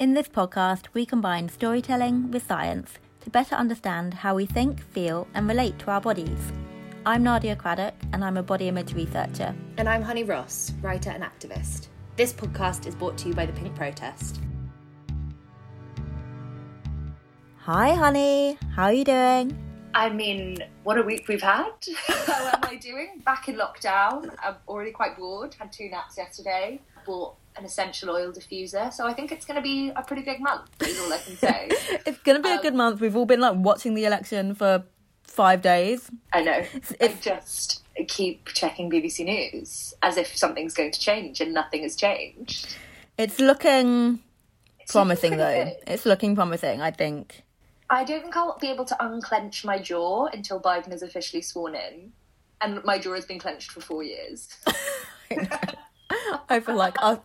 In this podcast, we combine storytelling with science to better understand how we think, feel, and relate to our bodies. I'm Nadia Craddock, and I'm a body image researcher. And I'm Honey Ross, writer and activist. This podcast is brought to you by the Pink Protest. Hi, honey. How are you doing? I mean, what a week we've had. How am I doing? Back in lockdown. I'm already quite bored. Had two naps yesterday. Bought an essential oil diffuser. So I think it's going to be a pretty big month, is all I can say. It's going to be a Um, good month. We've all been like watching the election for five days. I know. I just keep checking BBC News as if something's going to change and nothing has changed. It's looking It's promising, looking though. good. It's looking promising, I think. I don't think I'll be able to unclench my jaw until Biden is officially sworn in. And my jaw has been clenched for four years. I feel like us,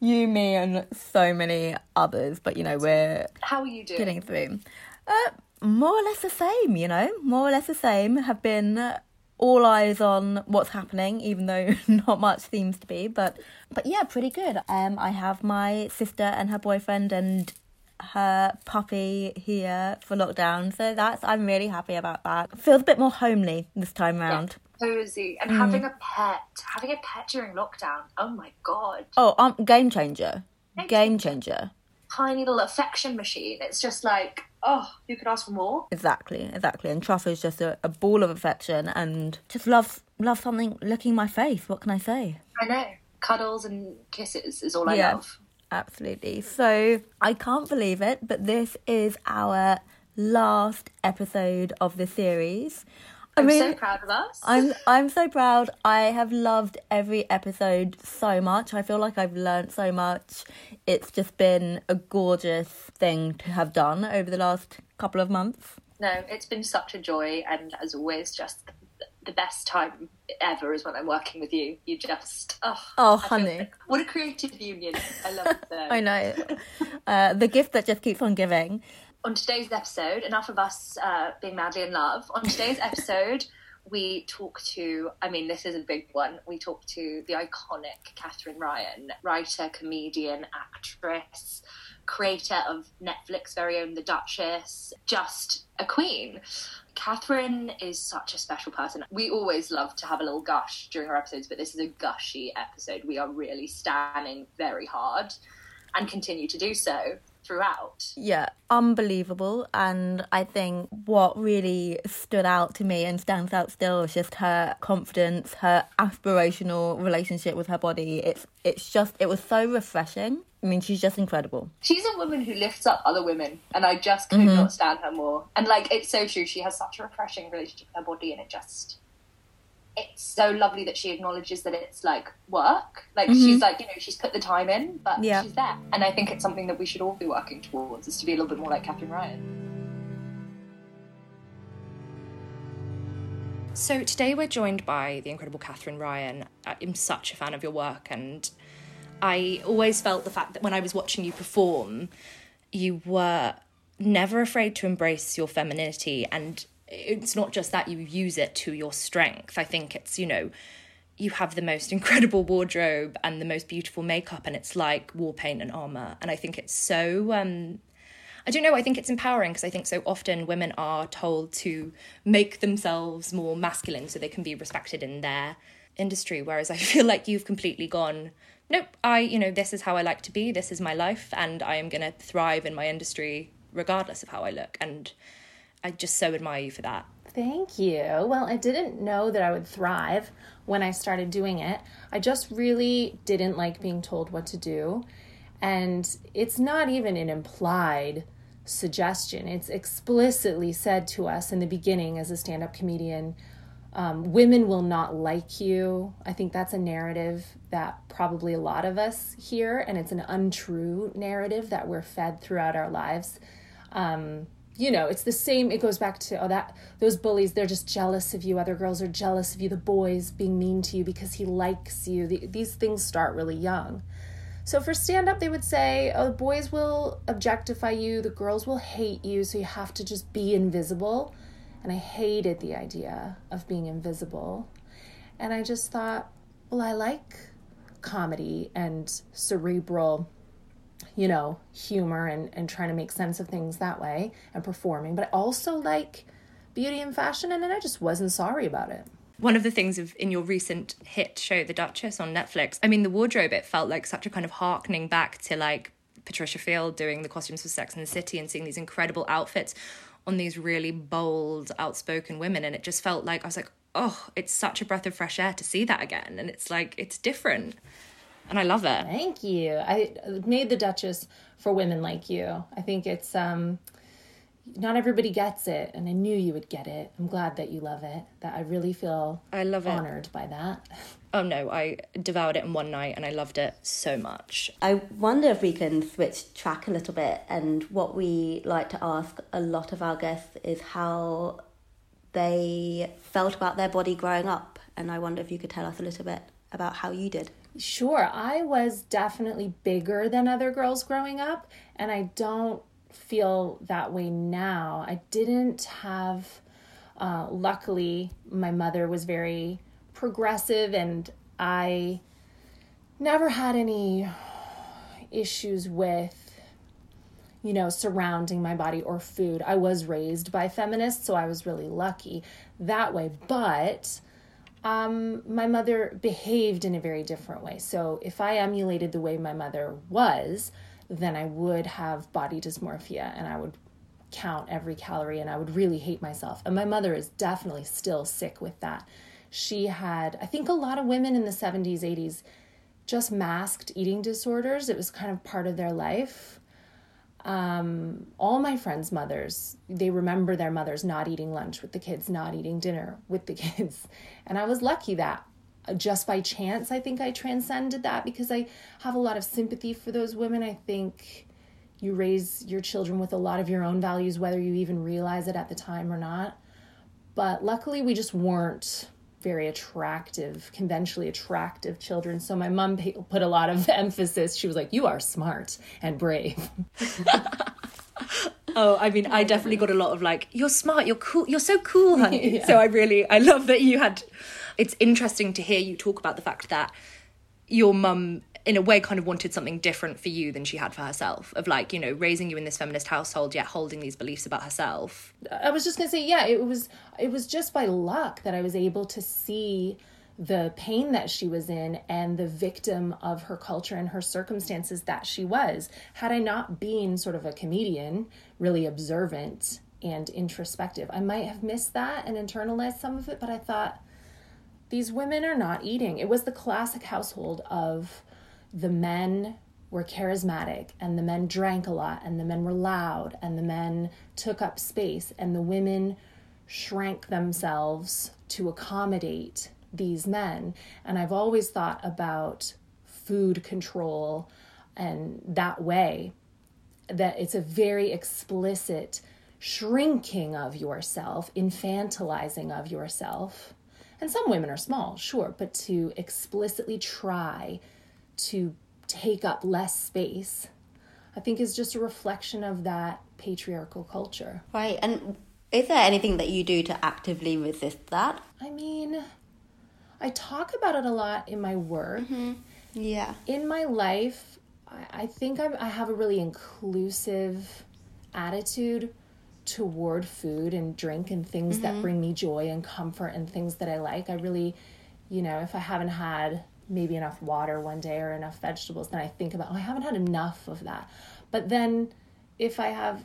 you, me, and so many others, but you know, we're How are you doing? getting through. Uh, more or less the same, you know, more or less the same. Have been all eyes on what's happening, even though not much seems to be. But but yeah, pretty good. Um, I have my sister and her boyfriend and her puppy here for lockdown, so that's I'm really happy about that. Feels a bit more homely this time round. Cozy Mm. and having a pet having a pet during lockdown oh my god Oh, um, game changer, Game game changer. tiny little affection machine it's just like oh you could ask for more Exactly, exactly. And Truff is just a, a ball of affection and just love loves something licking my face. What can I say? i know cuddles and kisses is all i Yeah. love Absolutely. So I can't believe it, but this is our last episode of the series. I i'm mean, so proud of us I'm I'm so proud. I have loved every episode so much. I feel like I've learned so much. It's just been a gorgeous thing to have done over the last couple of months. no it's been such a joy and as always just the best time ever is when i'm working with you you just oh, Oh, honey. like- what a creative union i love that I know. Uh, the gift that just keeps on giving. On today's episode, enough of us uh, being madly in love. On today's episode, we talk to, I mean, this is a big one. We talk to the iconic Katherine Ryan, writer, comedian, actress, creator of Netflix very own The Duchess, just a queen. Katherine is such a special person. We always love to have a little gush during our episodes, but this is a gushy episode. We are really standing very hard and continue to do so throughout. Yeah, unbelievable. And I think what really stood out to me and stands out still is just her confidence, her aspirational relationship with her body. It's it's just it was so refreshing. I mean, she's just incredible. She's a woman who lifts up other women, and I just could mm-hmm. not stand her more. And like, it's so true. She has such a refreshing relationship with her body, and it just. It's so lovely that she acknowledges that it's like work. Like mm-hmm. she's like, you know, she's put the time in, but Yeah. she's there. And I think it's something that we should all be working towards is to be a little bit more like Katherine Ryan. So today we're joined by the incredible Katherine Ryan. I'm such a fan of your work, and I always felt the fact that when I was watching you perform, you were never afraid to embrace your femininity, and it's not just that you use it to your strength. I think it's you know. You have the most incredible wardrobe and the most beautiful makeup, and it's like war paint and armor. And I think it's so um, I don't know. I think it's empowering because I think so often women are told to make themselves more masculine so they can be respected in their industry. Whereas I feel like you've completely gone, nope, I, you know, this is how I like to be, this is my life, and I am going to thrive in my industry regardless of how I look. And I just so admire you for that. Thank you. Well, I didn't know that I would thrive when I started doing it. I just really didn't like being told what to do. And it's not even an implied suggestion, it's explicitly said to us in the beginning as a stand up comedian. Um, women will not like you. I think that's a narrative that probably a lot of us hear, and it's an untrue narrative that we're fed throughout our lives. Um, you know, it's the same. It goes back to oh that those bullies. They're just jealous of you. Other girls are jealous of you. The boys being mean to you because he likes you. The, these things start really young. So for stand up, they would say, oh, the boys will objectify you. The girls will hate you. So you have to just be invisible. And I hated the idea of being invisible. And I just thought, well, I like comedy and cerebral you know, humor and, and trying to make sense of things that way and performing, but I also like beauty and fashion, and then I just wasn't sorry about it. One of the things of in your recent hit show, The Duchess on Netflix, I mean, the wardrobe, it felt like such a kind of harkening back to like Patricia Field doing the costumes for Sex and the City and seeing these incredible outfits on these really bold, outspoken women. And it just felt like I was like, oh, it's such a breath of fresh air to see that again. And it's like, it's different and I love it. Thank you. I made the Duchess for women like you. I think it's um not everybody gets it and I knew you would get it. I'm glad that you love it. That I really feel I love it. honored it. by that. Oh no, I devoured it in one night and I loved it so much. I wonder if we can switch track a little bit and what we like to ask a lot of our guests is how they felt about their body growing up and I wonder if you could tell us a little bit about how you did. Sure, I was definitely bigger than other girls growing up, and I don't feel that way now. I didn't have, uh, luckily, my mother was very progressive, and I never had any issues with you know, surrounding my body or food. I was raised by feminists, so I was really lucky that way. But um, my mother behaved in a very different way. So if I emulated the way my mother was, then I would have body dysmorphia and I would count every calorie and I would really hate myself. And my mother is definitely still sick with that. She had, I think a lot of women in the 70s, 80s just masked eating disorders. It was kind of part of their life um, all my friends' mothers, they remember their mothers not eating lunch with the kids, not eating dinner with the kids. And I was lucky that uh, just by chance, I think I transcended that because I have a lot of sympathy for those women. I think you raise your children with a lot of your own values, whether you even realize it at the time or not. But luckily, we just weren't very attractive, conventionally attractive children. So my mom put a lot of emphasis. She was like, "You are smart and brave." oh, I mean, I definitely got a lot of like, "You're smart. You're cool. You're so cool, honey." yeah. So I really, I love that you had. It's interesting to hear you talk about the fact that your mum in a way kind of wanted something different for you than she had for herself of like you know raising you in this feminist household yet holding these beliefs about herself. I was just going to say yeah it was it was just by luck that i was able to see the pain that she was in and the victim of her culture and her circumstances that she was. Had i not been sort of a comedian really observant and introspective i might have missed that and internalized some of it but i thought these women are not eating. It was the classic household of the men were charismatic and the men drank a lot and the men were loud and the men took up space and the women shrank themselves to accommodate these men. And I've always thought about food control and that way that it's a very explicit shrinking of yourself, infantilizing of yourself. And some women are small, sure, but to explicitly try to take up less space, I think is just a reflection of that patriarchal culture. Right. And is there anything that you do to actively resist that? I mean, I talk about it a lot in my work. Mm-hmm. Yeah. In my life, I, I think I'm, I have a really inclusive attitude toward food and drink and things mm-hmm. that bring me joy and comfort and things that I like. I really you know, if I haven't had maybe enough water one day or enough vegetables, then I think about, oh, I haven't had enough of that. But then if I have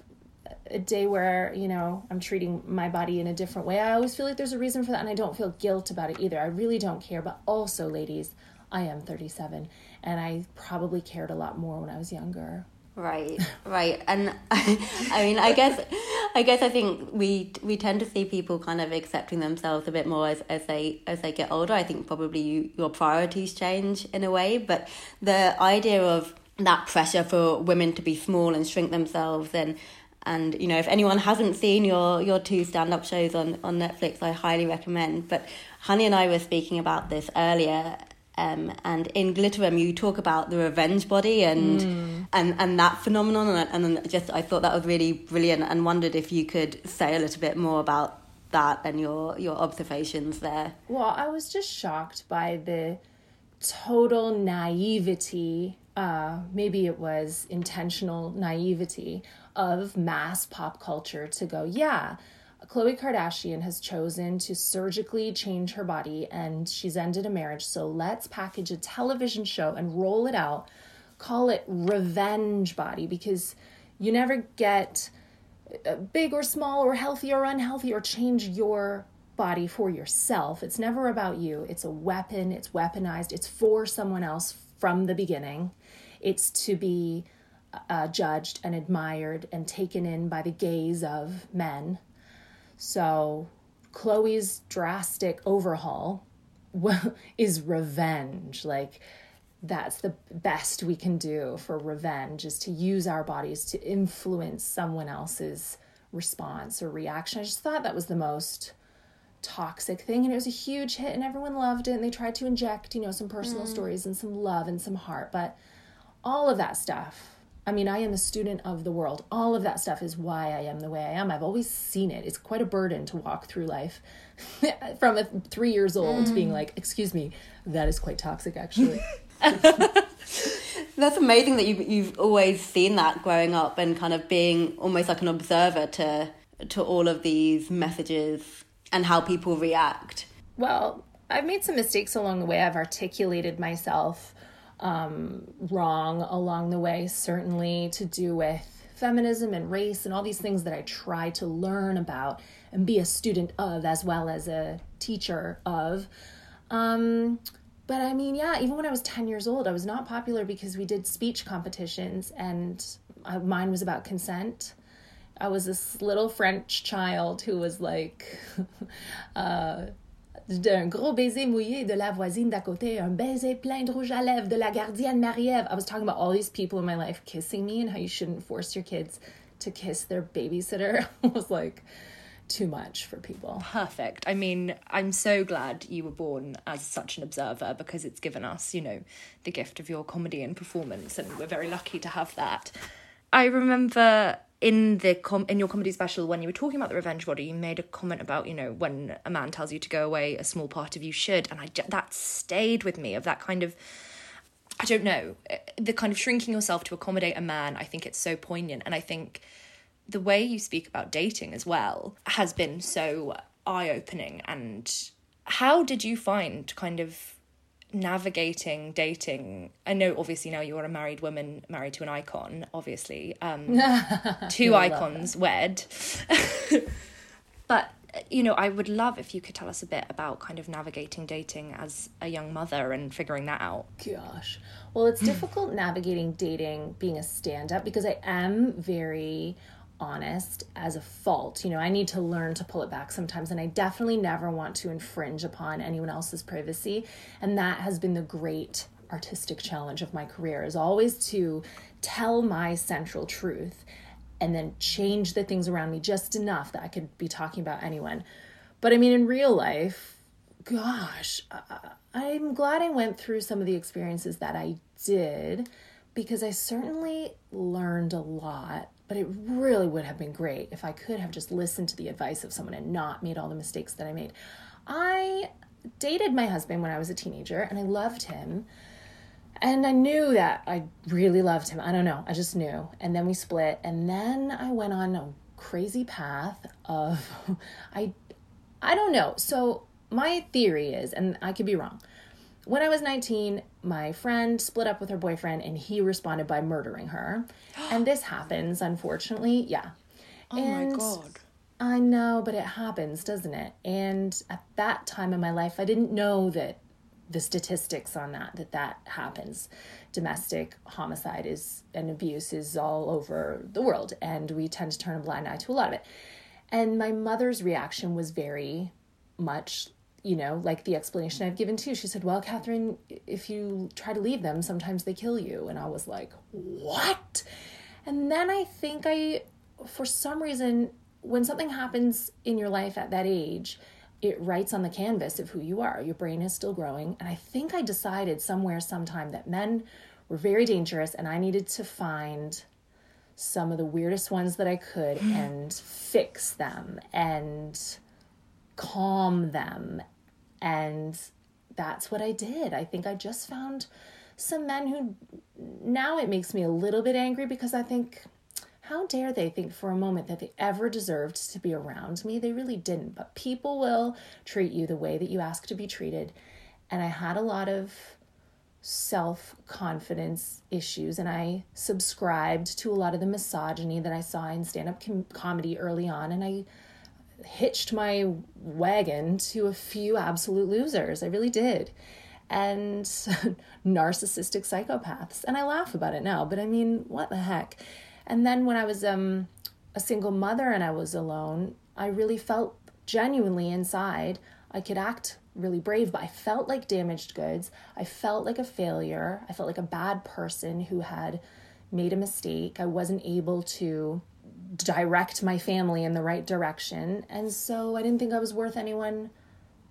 a day where, you know, I'm treating my body in a different way, I always feel like there's a reason for that and I don't feel guilt about it either. I really don't care. But also, ladies, I am 37 and I probably cared a lot more when I was younger. Right, right, and I I mean, I guess, I guess, I think we we tend to see people kind of accepting themselves a bit more as, as they as they get older. I think probably you, your priorities change in a way, but the idea of that pressure for women to be small and shrink themselves and and you know if anyone hasn't seen your your two stand up shows on on Netflix, I highly recommend. But Honey and I were speaking about this earlier um, and in Glitter Room, you talk about the revenge body and mm. and and that phenomenon, and, and just I thought that was really brilliant, and wondered if you could say a little bit more about that and your your observations there. Well, I was just shocked by the total naivety. Uh, maybe it was intentional naivety of mass pop culture to go, yeah, Khloe Kardashian has chosen to surgically change her body and she's ended a marriage. So let's package a television show and roll it out. Call it Revenge Body because you never get big or small or healthy or unhealthy or change your body for yourself. It's never about you. It's a weapon, it's weaponized, it's for someone else from the beginning. It's to be uh, judged and admired and taken in by the gaze of men so Khloe's drastic overhaul is revenge. Like that's the best we can do for revenge is to use our bodies to influence someone else's response or reaction. I just thought that was the most toxic thing and it was a huge hit and everyone loved it and they tried to inject, you know, some personal mm. stories and some love and some heart, but all of that stuff I mean, I am a student of the world. All of that stuff is why I am the way I am. I've always seen it. It's quite a burden to walk through life from a three years old mm. being like, excuse me, that is quite toxic, actually. That's amazing that you've, you've always seen that growing up and kind of being almost like an observer to, to all of these messages and how people react. Well, I've made some mistakes along the way. I've articulated myself um, wrong along the way, certainly to do with feminism and race and all these things that I try to learn about and be a student of as well as a teacher of. Um, but I mean, yeah, even when I was 10 years old, I was not popular because we did speech competitions and I, mine was about consent. I was this little French child who was like, uh, d'un gros baiser mouillé de la voisine d'à côté, un baiser plein de rouge à lèvres de la gardienne Marie-Ève. I was talking about all these people in my life kissing me and how you shouldn't force your kids to kiss their babysitter. I was like, too much for people. Perfect. I mean, I'm so glad you were born as such an observer because it's given us, you know, the gift of your comedy and performance, and we're very lucky to have that. I remember in the com- in your comedy special when you were talking about the revenge body you made a comment about you know when a man tells you to go away a small part of you should. And i that stayed with me of that kind of i don't know the kind of shrinking yourself to accommodate a man i think it's so poignant. And i think the way you speak about dating as well has been so eye opening and how did you find kind of navigating dating. I know obviously now you're a married woman married to an icon obviously um two icons wed. But you know i would love if you could tell us a bit about kind of navigating dating as a young mother and figuring that out. Gosh. Well it's difficult navigating dating being a stand-up because i am very honest as a fault. You know, I need to learn to pull it back sometimes, and I definitely never want to infringe upon anyone else's privacy. And that has been the great artistic challenge of my career is always to tell my central truth and then change the things around me just enough that I could be talking about anyone. But I mean, in real life, gosh, uh, uh, I'm glad I went through some of the experiences that I did because I certainly learned a lot but it really would have been great if I could have just listened to the advice of someone and not made all the mistakes that I made. I dated my husband when I was a teenager and I loved him. And I knew that I really loved him. I don't know. I just knew. And then we split. And then I went on a crazy path of I I don't know. So my theory is, and I could be wrong, when I was 19, my friend split up with her boyfriend and he responded by murdering her. and this happens, unfortunately. Yeah. Oh and my god. I know, but it happens, doesn't it? And at that time in my life, I didn't know that the statistics on that that that happens. Domestic homicide is and abuse is all over the world, and we tend to turn a blind eye to a lot of it. And my mother's reaction was very much, you know, like the explanation I've given too. She said, Well, Katherine, if you try to leave them, sometimes they kill you. And I was like, What? And then I think I, for some reason, when something happens in your life at that age, it writes on the canvas of who you are. Your brain is still growing. And I think I decided somewhere, sometime, that men were very dangerous and I needed to find some of the weirdest ones that I could mm. and fix them and calm them. And that's what I did. I think I just found some men who now it makes me a little bit angry because I think, how dare they think for a moment that they ever deserved to be around me? They really didn't. But people will treat you the way that you ask to be treated. And I had a lot of self confidence issues, and I subscribed to a lot of the misogyny that I saw in stand up com- comedy early on. And I hitched my wagon to a few absolute losers. I really did. And narcissistic psychopaths. And I laugh about it now, but I mean, what the heck? And then when I was um, a single mother and I was alone, I really felt genuinely inside I could act really brave, but I felt like damaged goods. I felt like a failure. I felt like a bad person who had made a mistake. I wasn't able to direct my family in the right direction. And so I didn't think I was worth anyone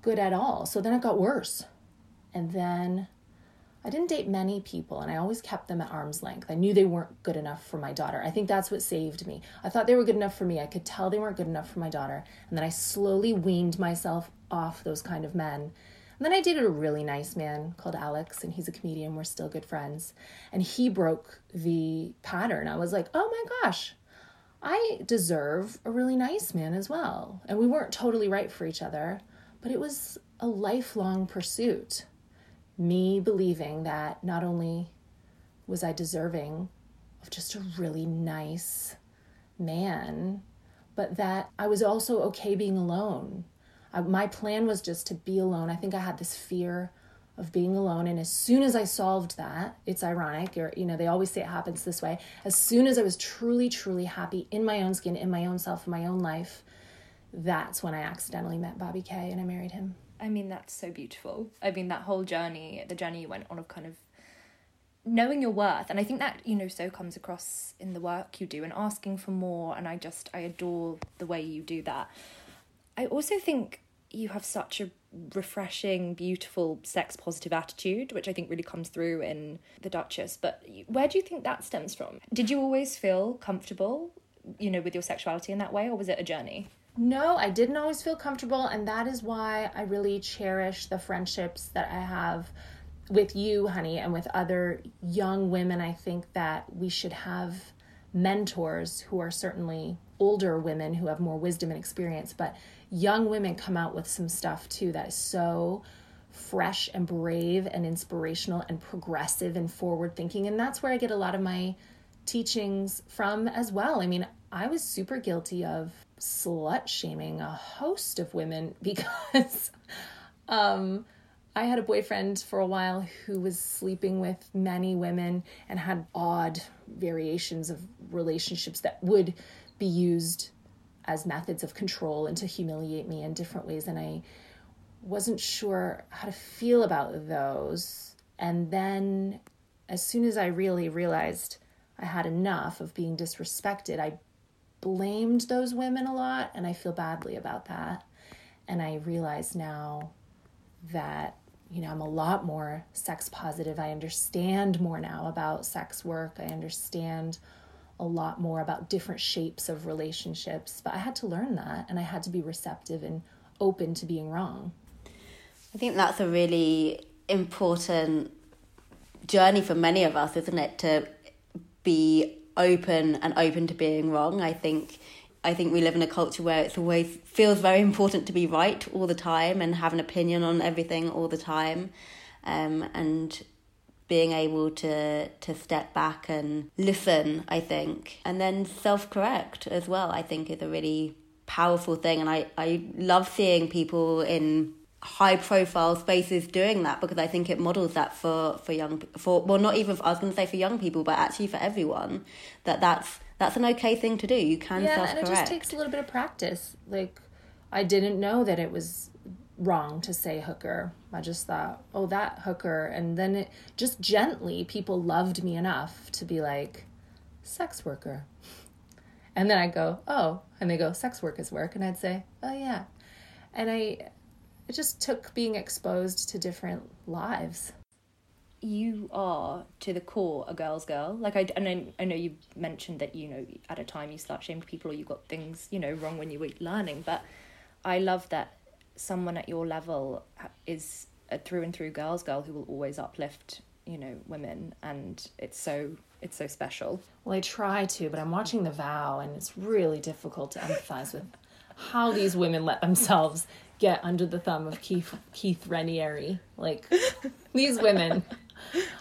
good at all. So then it got worse. And then I didn't date many people and I always kept them at arm's length. I knew they weren't good enough for my daughter. I think that's what saved me. I thought they were good enough for me. I could tell they weren't good enough for my daughter. And then I slowly weaned myself off those kind of men. And then I dated a really nice man called Alex, and he's a comedian. We're still good friends. And he broke the pattern. I was like, oh my gosh, I deserve a really nice man as well. And we weren't totally right for each other, but it was a lifelong pursuit. Me believing that not only was I deserving of just a really nice man, but that I was also okay being alone. I, my plan was just to be alone. I think I had this fear of being alone and as soon as i solved that it's ironic or you know they always say it happens this way as soon as i was truly truly happy in my own skin in my own self in my own life that's when i accidentally met bobby kay and i married him I mean, that's so beautiful. I mean, that whole journey, the journey you went on of kind of knowing your worth. And I think that, you know, so comes across in the work you do and asking for more. And I just, I adore the way you do that. I also think you have such a refreshing, beautiful, sex positive attitude, which I think really comes through in The Duchess. But where do you think that stems from? Did you always feel comfortable, you know, with your sexuality in that way, or was it a journey? No, I didn't always feel comfortable, and that is why I really cherish the friendships that I have with you, honey, and with other young women. I think that we should have mentors who are certainly older women who have more wisdom and experience, but young women come out with some stuff too that is so fresh and brave and inspirational and progressive and forward thinking. And that's where I get a lot of my teachings from as well. I mean, I was super guilty of slut shaming a host of women because um, I had a boyfriend for a while who was sleeping with many women and had odd variations of relationships that would be used as methods of control and to humiliate me in different ways. And I wasn't sure how to feel about those. And then, as soon as I really realized I had enough of being disrespected, I blamed those women a lot, and I feel badly about that. And I realize now that, you know, I'm a lot more sex positive. I understand more now about sex work. I understand a lot more about different shapes of relationships. But I had to learn that, and I had to be receptive and open to being wrong. I think that's a really important journey for many of us, isn't it? To be open and open to being wrong. I think I think we live in a culture where it's always feels very important to be right all the time and have an opinion on everything all the time. Um, and being able to to step back and listen, I think, and then self correct as well, I think is a really powerful thing. And I, I love seeing people in high profile spaces doing that because I think it models that for for young for well not even for, I was going to say for young people but actually for everyone that that's that's an okay thing to do you can yeah self-correct. and it just takes a little bit of practice like I didn't know that it was wrong to say hooker. I just thought oh that hooker. And then it just gently people loved me enough to be like sex worker. And then I go oh and they go sex work is work. And I'd say oh yeah. And I it just took being exposed to different lives. You are to the core a girl's girl. Like I, and I, I know you mentioned that you know at a time you start shaming people or you got things you know wrong when you were learning, but I love that someone at your level is a through and through girl's girl who will always uplift you know women, and it's so it's so special. Well, I try to, but I'm watching The Vow, and it's really difficult to empathize with how these women let themselves get under the thumb of Keith Keith Raniere. Like these women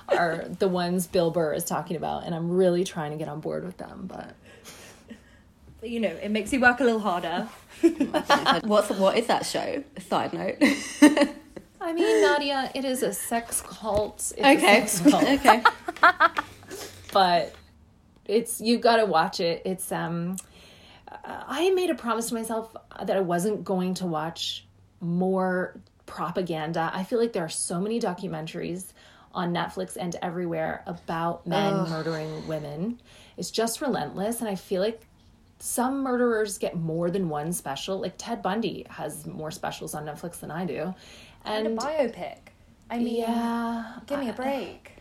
are the ones Bill Burr is talking about, and I'm really trying to get on board with them, but. But you know, it makes you work a little harder. What's what is that show? Side note. I mean, Nadia, it is a sex cult. It's okay. Sex cult. okay. but it's you got to watch it. It's um I made a promise to myself that I wasn't going to watch more propaganda. I feel like there are so many documentaries on Netflix and everywhere about men Ugh. murdering women. It's just relentless. And I feel like some murderers get more than one special. Like Ted Bundy has more specials on Netflix than I do. And, and a biopic. I mean, yeah, give me a break.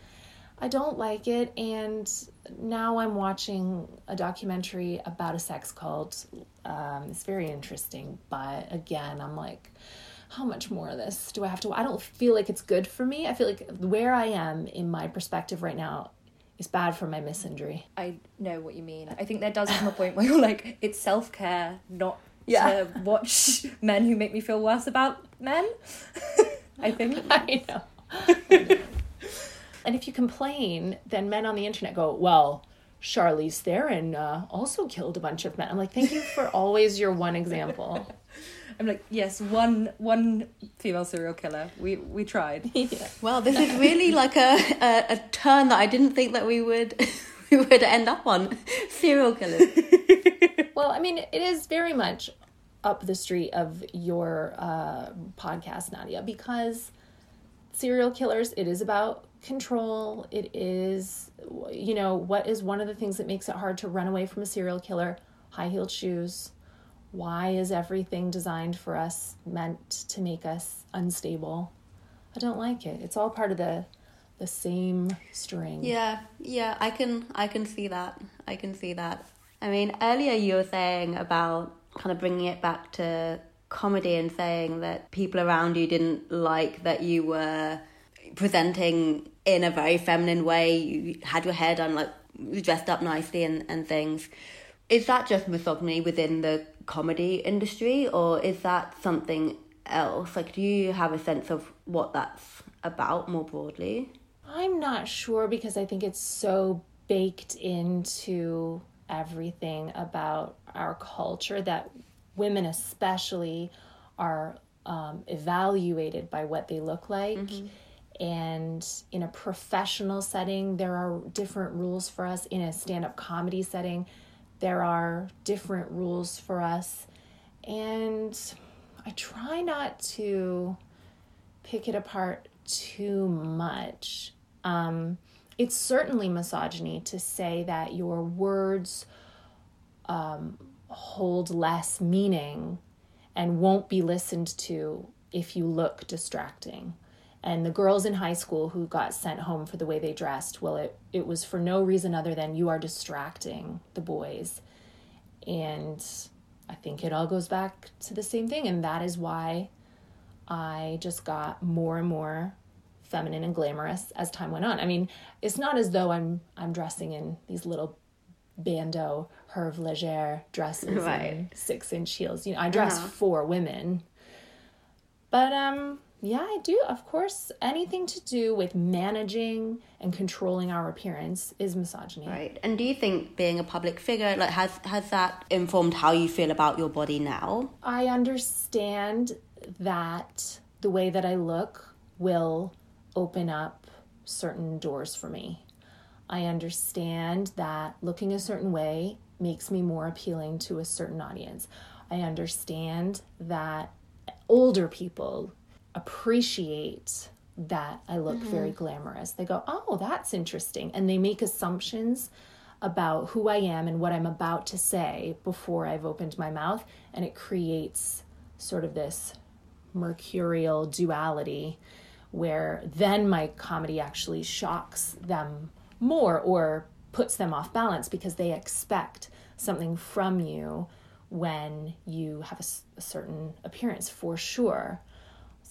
I don't like it. And now I'm watching a documentary about a sex cult. Um, it's very interesting, but again, I'm like, how much more of this do I have to? I don't feel like it's good for me. I feel like where I am in my perspective right now is bad for my misandry. I know what you mean. I think there does come a point where you're like, it's self care, not yeah. to watch men who make me feel worse about men. I think. I know. And if you complain, then men on the internet go, well, Charlize Theron uh, also killed a bunch of men. I'm like, thank you for always your one example. I'm like, yes, one one female serial killer. We we tried. yeah. Well, this is really like a, a, a turn that I didn't think that we would we would end up on serial killers. well, I mean, it is very much up the street of your uh, podcast, Nadia, because serial killers. It is about control. It is, you know, what is one of the things that makes it hard to run away from a serial killer? High heeled shoes. Why is everything designed for us meant to make us unstable? I don't like it. It's all part of the the same string. Yeah, yeah, I can I can see that. I can see that. I mean, earlier you were saying about kind of bringing it back to comedy and saying that people around you didn't like that you were presenting in a very feminine way. You had your hair done, like dressed up nicely and, and things. Is that just misogyny within the comedy industry, or is that something else? Like, do you have a sense of what that's about more broadly? I'm not sure because I think it's so baked into everything about our culture that women, especially, are um, evaluated by what they look like. Mm-hmm and in a professional setting there are different rules for us in a stand-up comedy setting there are different rules for us. And i try not to pick it apart too much. Um, it's certainly misogyny to say that your words um, hold less meaning and won't be listened to if you look distracting and the girls in high school who got sent home for the way they dressed well it, it was for no reason other than you are distracting the boys and i think it all goes back to the same thing and that is why i just got more and more feminine and glamorous as time went on i mean it's not as though i'm i'm dressing in these little bandeau Herve Leger dresses Right. and six inch heels. You know, I dress Uh-huh. for women. But um yeah, I do. Of course, anything to do with managing and controlling our appearance is misogyny. Right. And do you think being a public figure, like, has has that informed how you feel about your body now? I understand that the way that I look will open up certain doors for me. I understand that looking a certain way makes me more appealing to a certain audience. I understand that older people appreciate that I look mm-hmm. very glamorous. They go, "Oh, that's interesting." And they make assumptions about who I am and what I'm about to say before I've opened my mouth, and it creates sort of this mercurial duality where then my comedy actually shocks them more or puts them off balance because they expect something from you when you have a certain appearance for sure.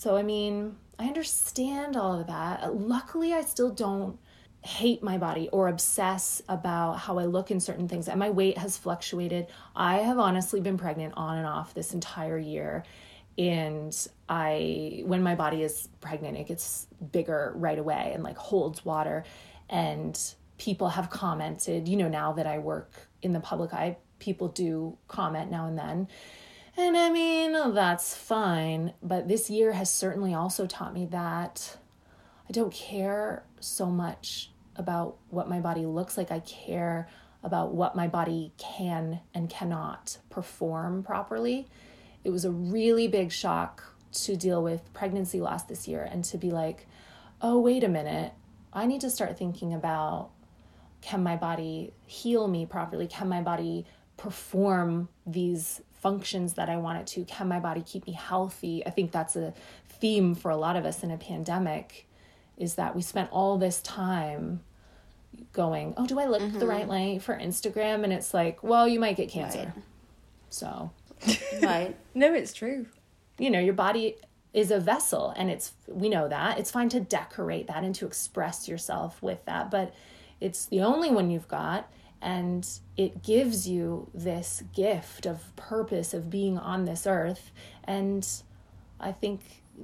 So, I mean, I understand all of that. Luckily, I still don't hate my body or obsess about how I look in certain things. And my weight has fluctuated. I have honestly been pregnant on and off this entire year. And I, when my body is pregnant, it gets bigger right away and like holds water. And people have commented, you know, now that I work in the public eye, people do comment now and then. And I mean, that's fine. But this year has certainly also taught me that I don't care so much about what my body looks like. I care about what my body can and cannot perform properly. It was a really big shock to deal with pregnancy loss this year and to be like, oh, wait a minute. I need to start thinking about can my body heal me properly? Can my body perform these functions that I want it to? Can my body keep me healthy? I think that's a theme for a lot of us in a pandemic is that we spent all this time going, "Oh, do I look the mm-hmm. right way for Instagram?" and it's like, "Well, you might get cancer." So, Right. No, it's true. you know, your body is a vessel and it's we know that. It's fine to decorate that and to express yourself with that, but it's the only one you've got and it gives you this gift of purpose of being on this earth. And I think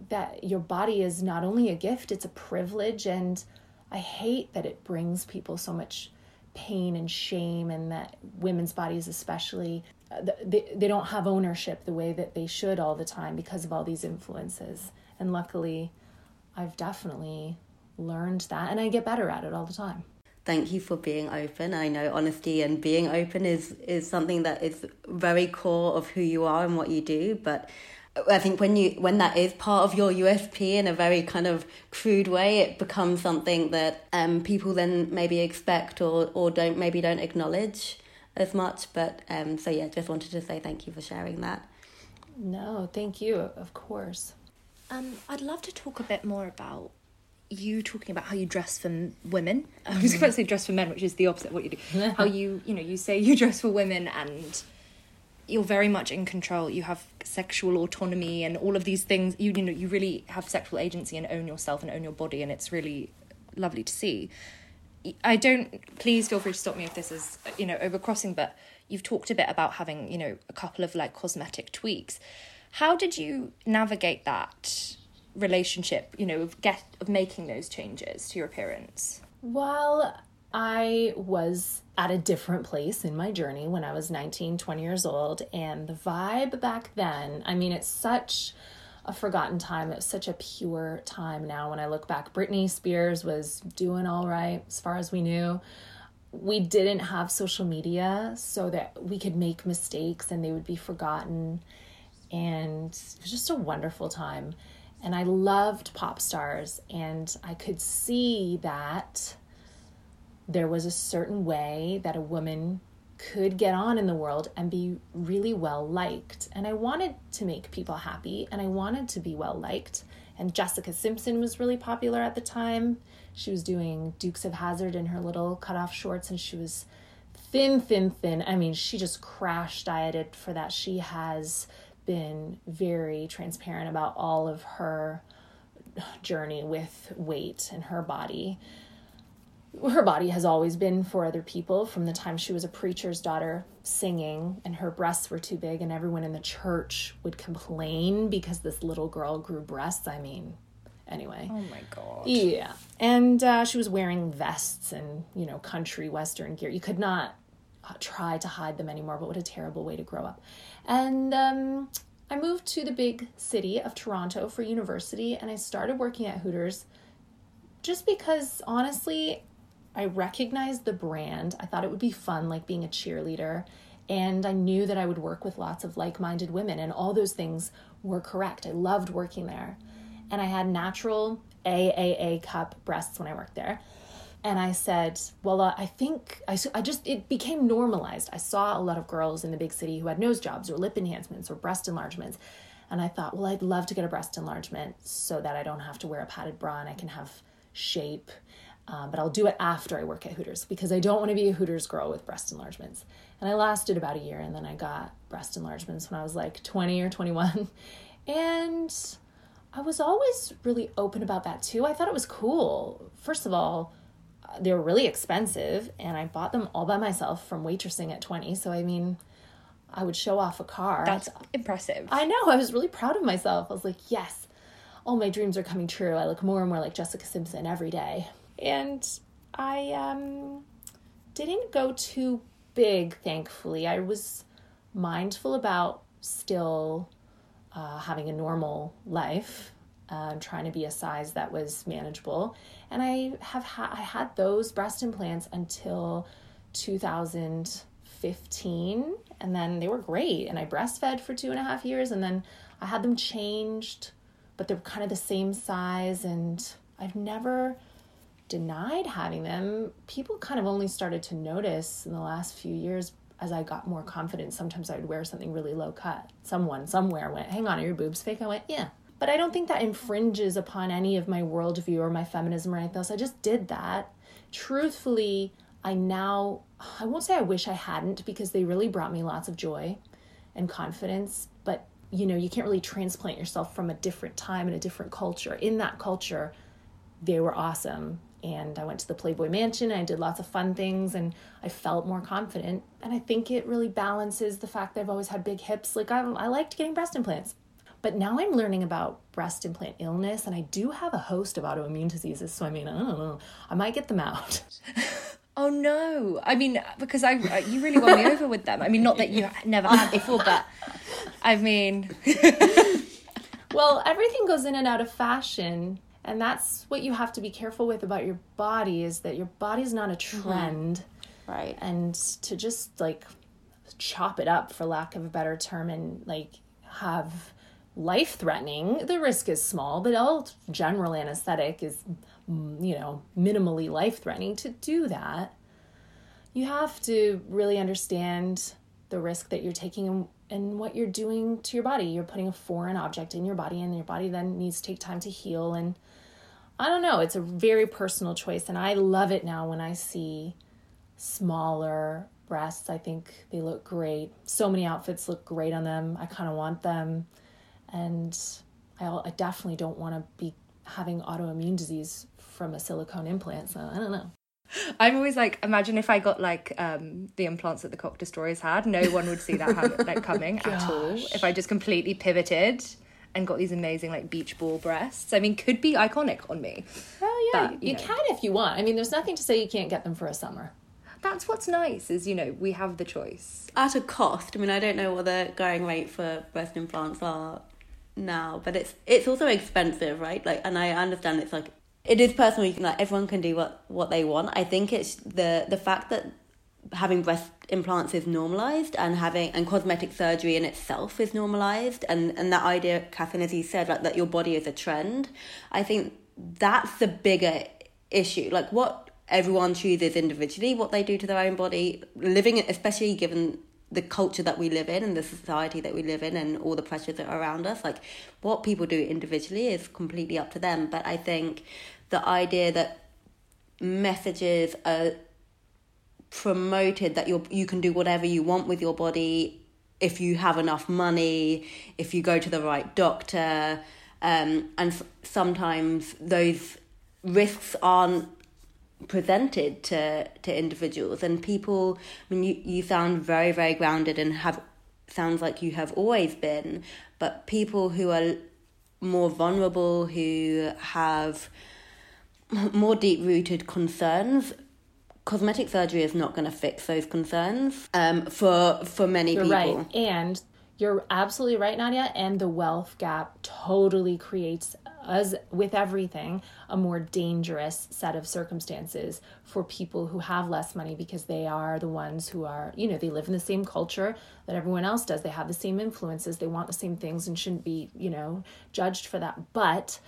that your body is not only a gift, it's a privilege. And I hate that it brings people so much pain and shame and that women's bodies especially uh, they, they don't have ownership the way that they should all the time because of all these influences. And luckily i've definitely learned that and i get better at it all the time Thank you for being open. I know honesty and being open is is something that is very core of who you are and what you do, but I think when you when that is part of your USP in a very kind of crude way, it becomes something that um, people then maybe expect or, or don't maybe don't acknowledge as much. But um, so yeah, just wanted to say thank you for sharing that. no thank you of course Um, I'd love to talk a bit more about you talking about how you dress for women. I was mm-hmm. about to say dress for men, which is the opposite of what you do. how you, you know, you say you dress for women and you're very much in control. You have sexual autonomy and all of these things. You, you know, you really have sexual agency and own yourself and own your body, and it's really lovely to see. I don't. Please feel free to stop me if this is, you know, overcrossing. But you've talked a bit about having, you know, a couple of like cosmetic tweaks. How did you navigate that relationship? You know, of get of making those changes to your appearance. Well, I was at a different place in my journey when I was 19, 20 years old, and the vibe back then, I mean, it's such a forgotten time. It was such a pure time now when I look back. Britney Spears was doing all right as far as we knew. We didn't have social media so that we could make mistakes and they would be forgotten. And it was just a wonderful time. And I loved pop stars, and I could see that there was a certain way that a woman could get on in the world and be really well liked. And I wanted to make people happy and I wanted to be well liked. And Jessica Simpson was really popular at the time. She was doing Dukes of Hazzard in her little cutoff shorts and she was thin, thin, thin. I mean, she just crash dieted for that. She has been very transparent about all of her journey with weight and her body. Her body has always been for other people from the time she was a preacher's daughter singing and her breasts were too big and everyone in the church would complain because this little girl grew breasts. I mean anyway. Oh my god. yeah. And uh, she was wearing vests and you know country western gear. You could not try to hide them anymore but what a terrible way to grow up and um, i moved to the big city of toronto for university and i started working at hooters just because honestly I recognized the brand. I thought it would be fun, like being a cheerleader. And I knew that I would work with lots of like minded women, and all those things were correct. I loved working there. And I had natural AAA cup breasts when I worked there. And I said, well, uh, I think I, I just, it became normalized. I saw a lot of girls in the big city who had nose jobs or lip enhancements or breast enlargements. And I thought, well, I'd love to get a breast enlargement so that I don't have to wear a padded bra and I can have shape um, but I'll do it after I work at Hooters because I don't want to be a Hooters girl with breast enlargements. And I lasted about a year and then I got breast enlargements when I was like 20 or 21. And I was always really open about that too. I thought it was cool. First of all, they were really expensive and I bought them all by myself from waitressing at 20. So, I mean, I would show off a car. That's impressive. I know. I was really proud of myself. I was like, yes, all my dreams are coming true. I look more and more like Jessica Simpson every day and I um, didn't go too big, thankfully. I was mindful about still uh, having a normal life, um, trying to be a size that was manageable, and I have ha- I had those breast implants until 2015, and then they were great, and I breastfed for two and a half years, and then I had them changed, but they're kind of the same size, and I've never denied having them, people kind of only started to notice in the last few years as I got more confident. Sometimes I would wear something really low cut. Someone somewhere went, Hang on, are your boobs fake? I went, Yeah. But I don't think that infringes upon any of my worldview or my feminism or anything else. I just did that. Truthfully, I now, I won't say I wish I hadn't because they really brought me lots of joy and confidence. But, you know, you can't really transplant yourself from a different time and a different culture. In that culture, they were awesome and I went to the Playboy Mansion I did lots of fun things and I felt more confident. And I think it really balances the fact that I've always had big hips. Like I, I liked getting breast implants. But now I'm learning about breast implant illness and I do have a host of autoimmune diseases. So I mean, I don't know. I might get them out. Oh no! I mean, because I you really won me over with them. I mean, not that you never had before, but I mean, well, everything goes in and out of fashion and that's what you have to be careful with about your body is that your body is not a trend mm-hmm. right and to just like chop it up for lack of a better term and like have life threatening the risk is small but all general anesthetic is mm, you know minimally life threatening to do that you have to really understand the risk that you're taking and what you're doing to your body. You're putting a foreign object in your body, and your body then needs to take time to heal. And I don't know, it's a very personal choice. And I love it now when I see smaller breasts. I think they look great. So many outfits look great on them. I kind of want them. And I, I definitely don't want to be having autoimmune disease from a silicone implant. So I don't know. I'm always like, imagine if I got like um, the implants that the cock destroyers had. No one would see that ha- like coming at all. If I just completely pivoted and got these amazing like beach ball breasts, I mean, could be iconic on me. Oh yeah, But, you, you know. can if you want. I mean, there's nothing to say you can't get them for a summer. That's what's nice is you know we have the choice. at a cost. I mean, I don't know what the going rate for breast implants are now, but it's it's also expensive, right? Like, and I understand it's like it is personal. You can like everyone can do what what they want. I think it's the the fact that having breast implants is normalized and having and cosmetic surgery in itself is normalized and and that idea Katherine as you said like that your body is a trend I think that's the bigger issue like what everyone chooses individually what they do to their own body living especially given the culture that we live in and the society that we live in and all the pressures that are around us like what people do individually is completely up to them. But I think the idea that messages are promoted that you you can do whatever you want with your body if you have enough money, if you go to the right doctor, um, and s- sometimes those risks aren't presented to to individuals and people I mean you, you sound very very grounded and have sounds like you have always been but people who are more vulnerable who have more deep rooted concerns cosmetic surgery is not going to fix those concerns um, for for many You're people right. And you're absolutely right, Nadia. And the wealth gap totally creates, as with everything, a more dangerous set of circumstances for people who have less money because they are the ones who are, you know, they live in the same culture that everyone else does. They have the same influences. They want the same things and shouldn't be, you know, judged for that. But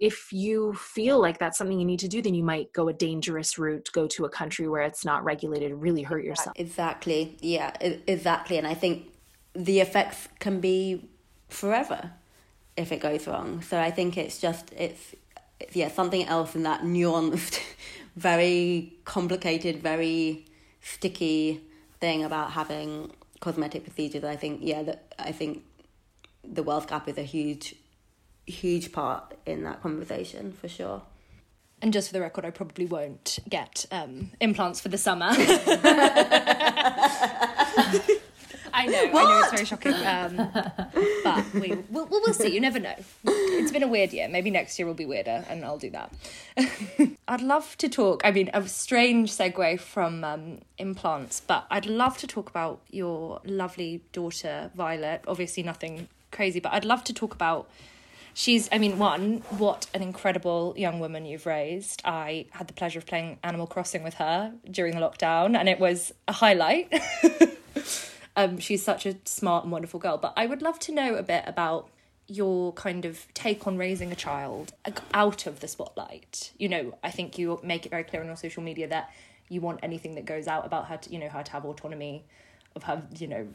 if you feel like that's something you need to do, then you might go a dangerous route, go to a country where it's not regulated, really hurt yourself. Exactly. Yeah, exactly. And I think the effects can be forever if it goes wrong. So I think it's just it's, it's yeah something else in that nuanced, very complicated, very sticky thing about having cosmetic procedures. I think yeah that I think the wealth gap is a huge huge part in that conversation for sure. And just for the record, I probably won't get um, implants for the summer. I know, I know it's very shocking, um, but we we'll, we'll, we'll see. You never know. It's been a weird year. Maybe next year will be weirder, and I'll do that. I'd love to talk. I mean, a strange segue from um, implants, but I'd love to talk about your lovely daughter Violet. Obviously, nothing crazy, but I'd love to talk about she's i mean one what an incredible young woman you've raised i had the pleasure of playing animal crossing with her during the lockdown and it was a highlight um, she's such a smart and wonderful girl but i would love to know a bit about your kind of take on raising a child out of the spotlight you know i think you make it very clear on your social media that you want anything that goes out about her to, you know her to have autonomy of her you know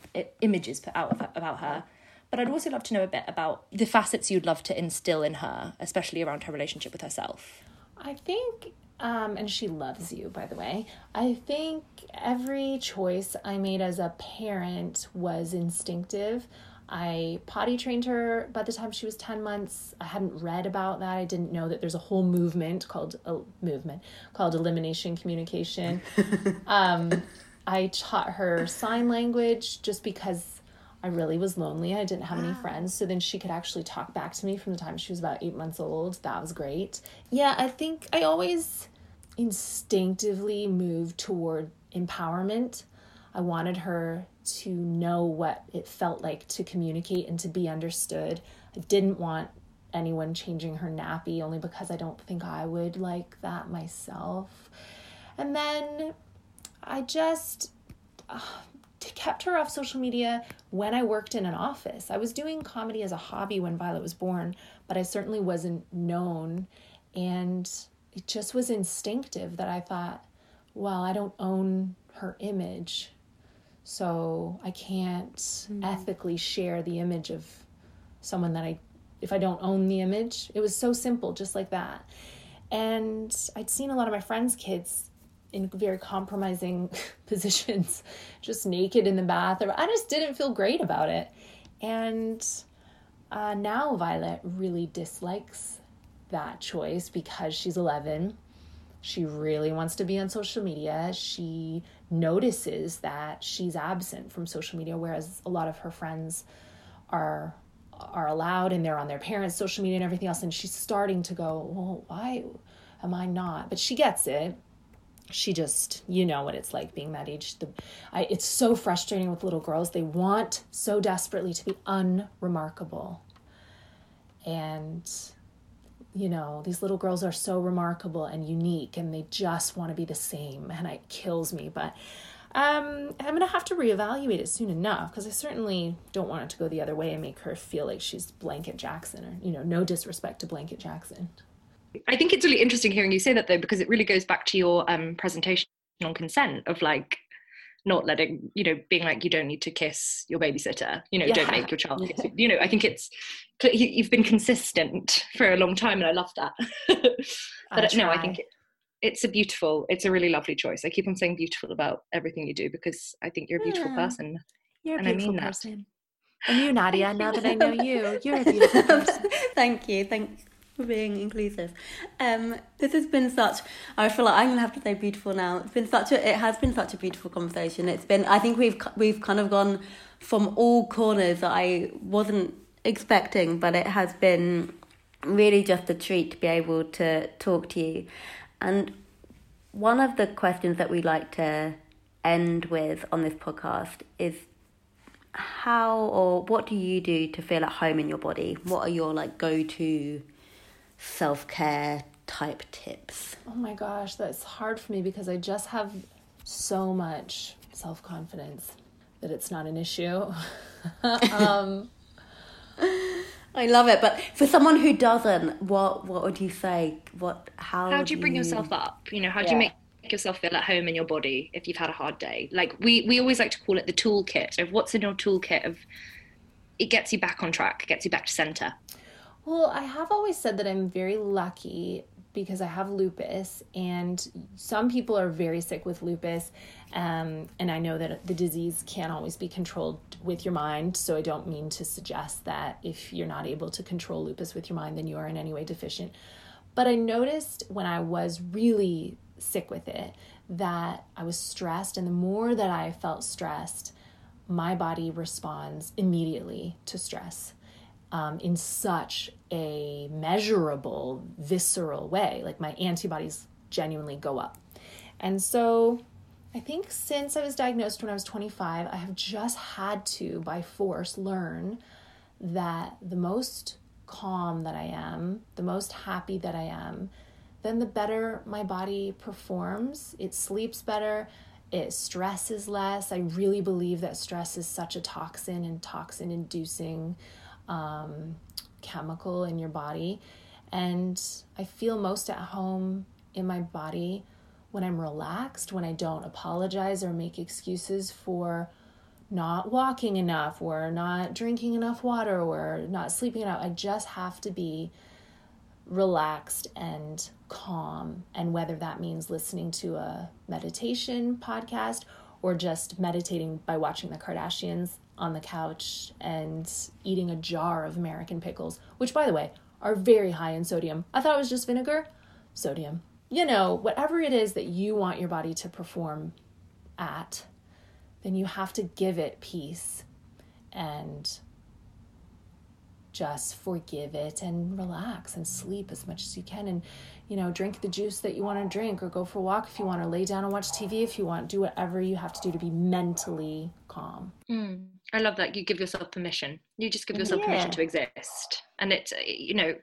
images put out of her, about her but I'd also love to know a bit about the facets you'd love to instill in her, especially around her relationship with herself. I think, um, and she loves you, by the way. I think every choice I made as a parent was instinctive. I potty trained her by the time she was 10 months. I hadn't read about that. I didn't know that there's a whole movement called a movement called elimination communication. um, I taught her sign language just because I really was lonely. I didn't have any friends. So then she could actually talk back to me from the time she was about eight months old. That was great. Yeah, I think I always instinctively moved toward empowerment. I wanted her to know what it felt like to communicate and to be understood. I didn't want anyone changing her nappy only because I don't think I would like that myself. And then I just. Uh, kept her off social media when I worked in an office. I was doing comedy as a hobby when Violet was born, but I certainly wasn't known. And it just was instinctive that I thought, well, I don't own her image. So I can't mm-hmm. ethically share the image of someone that I, if I don't own the image. It was so simple, just like that. And I'd seen a lot of my friends' kids in very compromising positions, just naked in the bathroom. I just didn't feel great about it. And uh, now Violet really dislikes that choice because she's 11. She really wants to be on social media. She notices that she's absent from social media, whereas a lot of her friends are are allowed and they're on their parents' social media and everything else. And she's starting to go, well, why am I not? But she gets it she just you know what it's like being that age. The I, it's so frustrating with little girls. They want so desperately to be unremarkable. And you know these little girls are so remarkable and unique and they just want to be the same and it kills me. But um, i'm gonna have to reevaluate it soon enough because i certainly don't want it to go the other way and make her feel like she's blanket jackson or you know no disrespect to blanket jackson I think it's really interesting hearing you say that though, because it really goes back to your um, presentation on consent of like not letting, you know, being like, you don't need to kiss your babysitter, you know, yeah. don't make your child kiss. You know, I think it's, you've been consistent for a long time and I love that. but I no, I think it, it's a beautiful, it's a really lovely choice. I keep on saying beautiful about everything you do because I think you're a beautiful yeah. person. You're a beautiful I mean person. That. And you, Nadia, now that I know you, you're a beautiful person. Thank you. Thank for being inclusive. Um, this has been such. I feel like I'm gonna have to say beautiful now. It's been such a. It has been such a beautiful conversation. It's been. I think we've we've kind of gone from all corners that I wasn't expecting, but it has been really just a treat to be able to talk to you. And one of the questions that we like to end with on this podcast is how or what do you do to feel at home in your body? What are your like go to self care type tips? Oh my gosh, that's hard for me because I just have so much self confidence that it's not an issue. um, I love it, but for someone who doesn't, what what would you say? What how? How do you bring yourself up? You know, how do you make yourself feel at home in your body if you've had a hard day? Like we we always like to call it the toolkit of what's in your toolkit of it gets you back on track, gets you back to center. Well, I have always said that I'm very lucky because I have lupus, and some people are very sick with lupus. Um, and I know that the disease can't always be controlled with your mind. So I don't mean to suggest that if you're not able to control lupus with your mind, then you are in any way deficient. But I noticed when I was really sick with it that I was stressed, and the more that I felt stressed, my body responds immediately to stress um, in such a measurable, visceral way. Like my antibodies genuinely go up. And so I think since I was diagnosed when I was 25, I have just had to, by force, learn that the most calm that I am, the most happy that I am, then the better my body performs. It sleeps better, it stresses less. I really believe that stress is such a toxin and toxin inducing um, chemical in your body. And I feel most at home in my body when I'm relaxed, when I don't apologize or make excuses for not walking enough or not drinking enough water or not sleeping enough. I just have to be relaxed and calm. And whether that means listening to a meditation podcast or just meditating by watching the Kardashians on the couch and eating a jar of American pickles, which, by the way, are very high in sodium. I thought it was just vinegar. Sodium. You know, whatever it is that you want your body to perform at, then you have to give it peace and just forgive it and relax and sleep as much as you can and you know drink the juice that you want to drink or go for a walk if you want or lay down and watch tv if you want do whatever you have to do to be mentally calm mm, i love that you give yourself permission. You just give yourself yeah. permission to exist. And it's eh, you know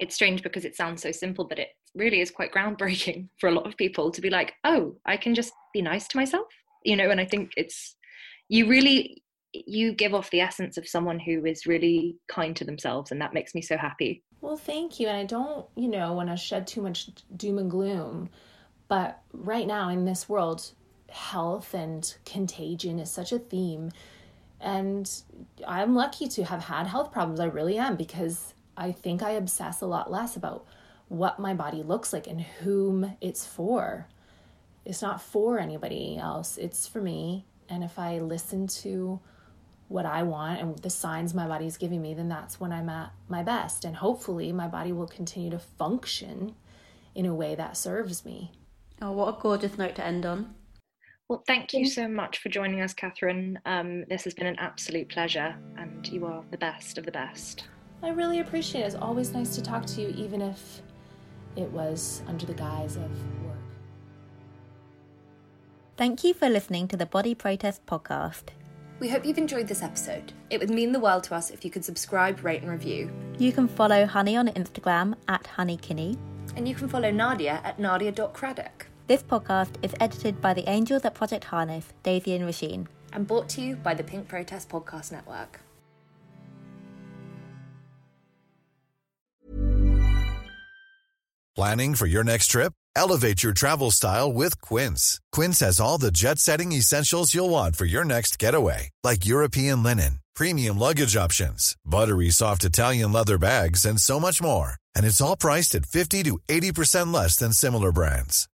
it's strange because it sounds so simple but it really is quite groundbreaking for a lot of people to be like oh i can just be nice to myself. You know and i think it's you really you give off the essence of someone who is really kind to themselves and that makes me so happy. Well thank you. And i don't you know want to shed too much doom and gloom but right now in this world health and contagion is such a theme and i'm lucky to have had health problems i really am because i think i obsess a lot less about what my body looks like and whom it's for it's not for anybody else it's for me and if i listen to what I want and the signs my body is giving me, then that's when I'm at my best. And hopefully, my body will continue to function in a way that serves me. Oh, what a gorgeous note to end on. Well, thank you so much for joining us, Katherine. Um, this has been an absolute pleasure, and you are the best of the best. I really appreciate it. It's always nice to talk to you, even if it was under the guise of work. Thank you for listening to the Body Protest podcast. We hope you've enjoyed this episode. It would mean the world to us if you could subscribe, rate, and review. You can follow Honey on Instagram at honeykinny. And you can follow Nadia at nadia.craddock. This podcast is edited by the angels at Project Harness, Daisy and Rasheen. And brought to you by the Pink Protest Podcast Network. Planning for your next trip? Elevate your travel style with Quince. Quince has all the jet setting essentials you'll want for your next getaway, like European linen, premium luggage options, buttery soft Italian leather bags, and so much more. And it's all priced at 50 to 80% less than similar brands.